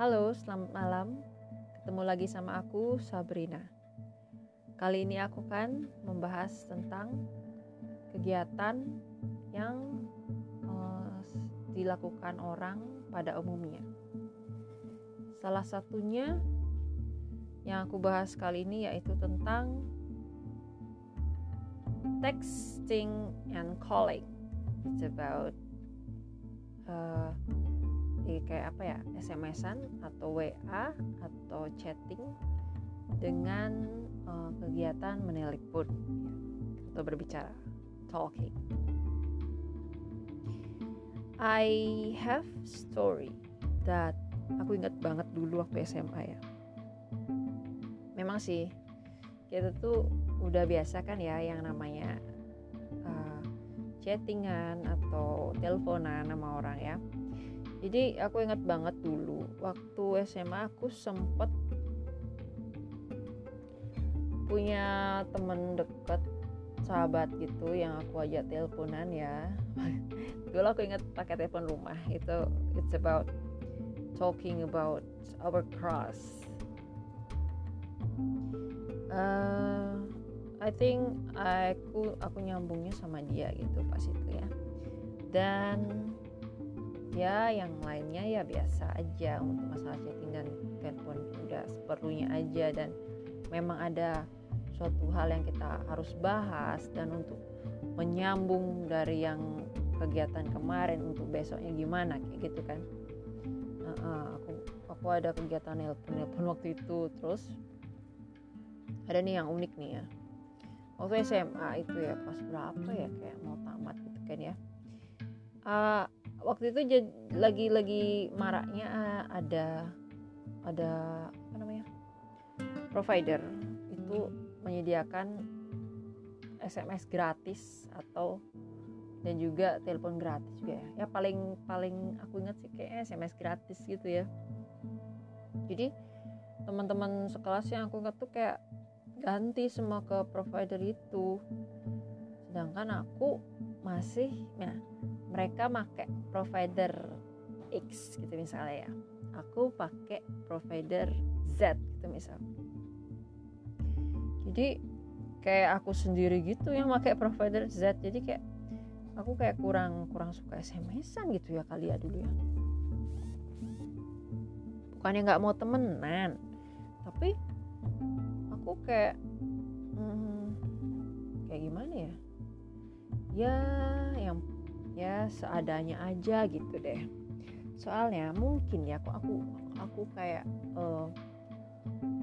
Halo, selamat malam. Ketemu lagi sama aku, Sabrina. Kali ini aku kan membahas tentang kegiatan yang uh, dilakukan orang pada umumnya. Salah satunya yang aku bahas kali ini yaitu tentang texting and calling. It's about uh, kayak apa ya SMS-an atau WA atau chatting dengan uh, kegiatan menelepon atau berbicara talking. I have story that aku ingat banget dulu waktu SMA ya. Memang sih kita tuh udah biasa kan ya yang namanya uh, chattingan atau teleponan sama orang ya jadi aku ingat banget dulu waktu SMA aku sempet punya temen deket sahabat gitu yang aku ajak teleponan ya. Dulu aku ingat pakai telepon rumah itu it's about talking about our cross uh, I think aku aku nyambungnya sama dia gitu pas itu ya. Dan ya yang lainnya ya biasa aja untuk masalah chatting dan telepon udah seperlunya aja. Dan memang ada suatu hal yang kita harus bahas. Dan untuk menyambung dari yang kegiatan kemarin untuk besoknya gimana kayak gitu kan. Uh, uh, aku aku ada kegiatan nelpon nelpon waktu itu. Terus ada nih yang unik nih ya. Waktu SMA itu ya pas berapa ya kayak mau tamat gitu kan ya. Uh, waktu itu lagi-lagi maraknya eh, ada ada apa namanya provider itu menyediakan SMS gratis atau dan juga telepon gratis juga ya. Ya paling paling aku ingat sih kayak SMS gratis gitu ya. Jadi teman-teman sekelas yang aku ingat tuh kayak ganti semua ke provider itu. Sedangkan aku masih ya mereka pakai provider X gitu misalnya ya. Aku pakai provider Z gitu misal. Jadi kayak aku sendiri gitu yang pakai provider Z. Jadi kayak aku kayak kurang kurang suka SMS-an gitu ya kali ya dulu ya. Bukannya nggak mau temenan tapi aku kayak hmm, kayak gimana ya ya yang ya seadanya aja gitu deh soalnya mungkin ya aku aku aku kayak uh,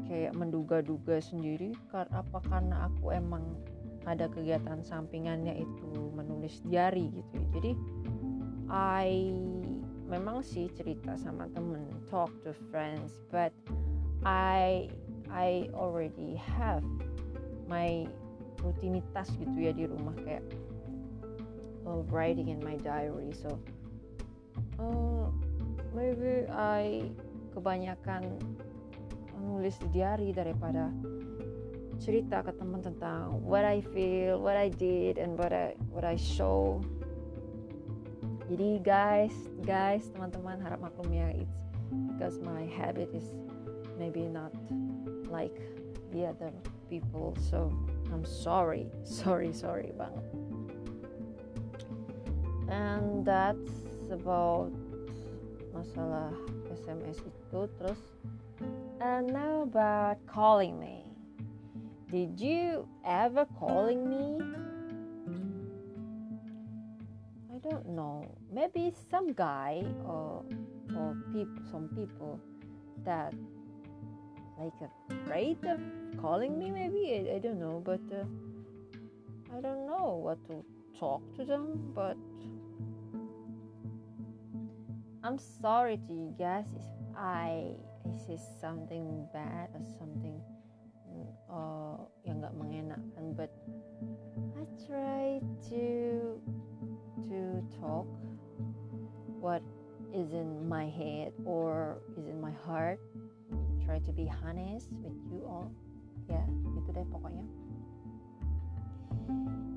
kayak menduga-duga sendiri karena apa karena aku emang ada kegiatan sampingannya itu menulis diary gitu ya. jadi I memang sih cerita sama temen talk to friends but I I already have my rutinitas gitu ya di rumah kayak uh, writing in my diary. So uh, maybe I kebanyakan nulis di diary daripada cerita ke teman tentang what I feel, what I did, and what I what I show. Jadi guys, guys, teman-teman harap maklum ya, it's because my habit is maybe not like the other people, so I'm sorry, sorry, sorry banget and that's about masalah SMS itu terus and now about calling me. Did you ever calling me? I don't know. Maybe some guy or or people some people that like afraid of calling me maybe? I, I don't know but uh, I don't know what to talk to them but I'm sorry to you guys if I say something bad or something uh, yang nggak mengenakan but I try to to talk what is in my head or is in my heart. Try to be honest with you all. Ya itu deh pokoknya.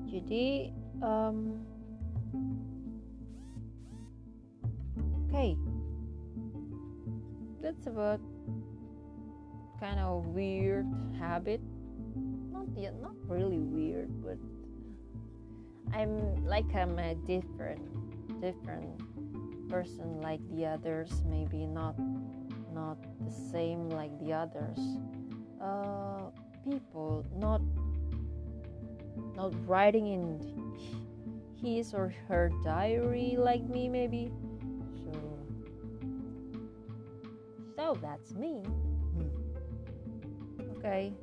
Jadi um, that's about kind of weird habit. Not yet not really weird but i'm like i'm a different different person like the others maybe not not the same like the others. Uh, people not not writing in his or her diary like me maybe so that's me. Hmm. okay.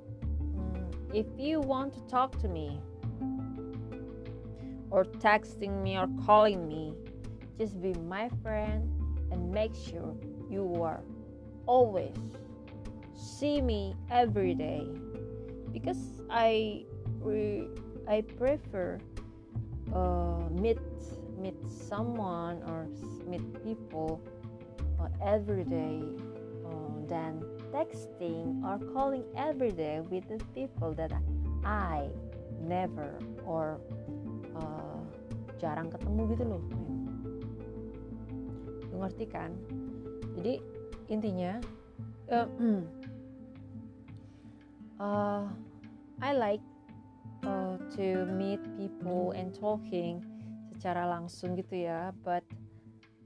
Mm, if you want to talk to me or texting me or calling me just be my friend and make sure you are always see me every day. Because I I prefer uh, meet meet someone or meet people uh, every day than texting or calling every day with the people that I never or uh, jarang ketemu gitu loh. Lu ngerti kan? Jadi intinya uh, uh, I like uh, to meet people and talking secara langsung gitu ya but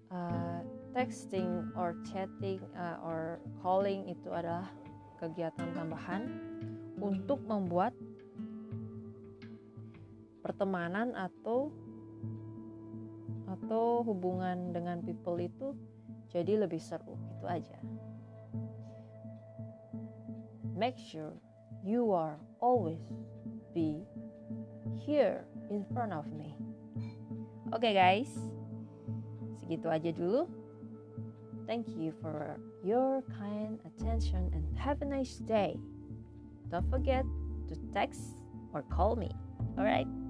uh, texting or chatting uh, or calling itu adalah kegiatan tambahan untuk membuat pertemanan atau atau hubungan dengan people itu jadi lebih seru. Itu aja. Make sure you are always be here in front of me. Oke okay, guys. Segitu aja dulu thank you for your kind attention and have a nice day. Don't forget to text or call me. All right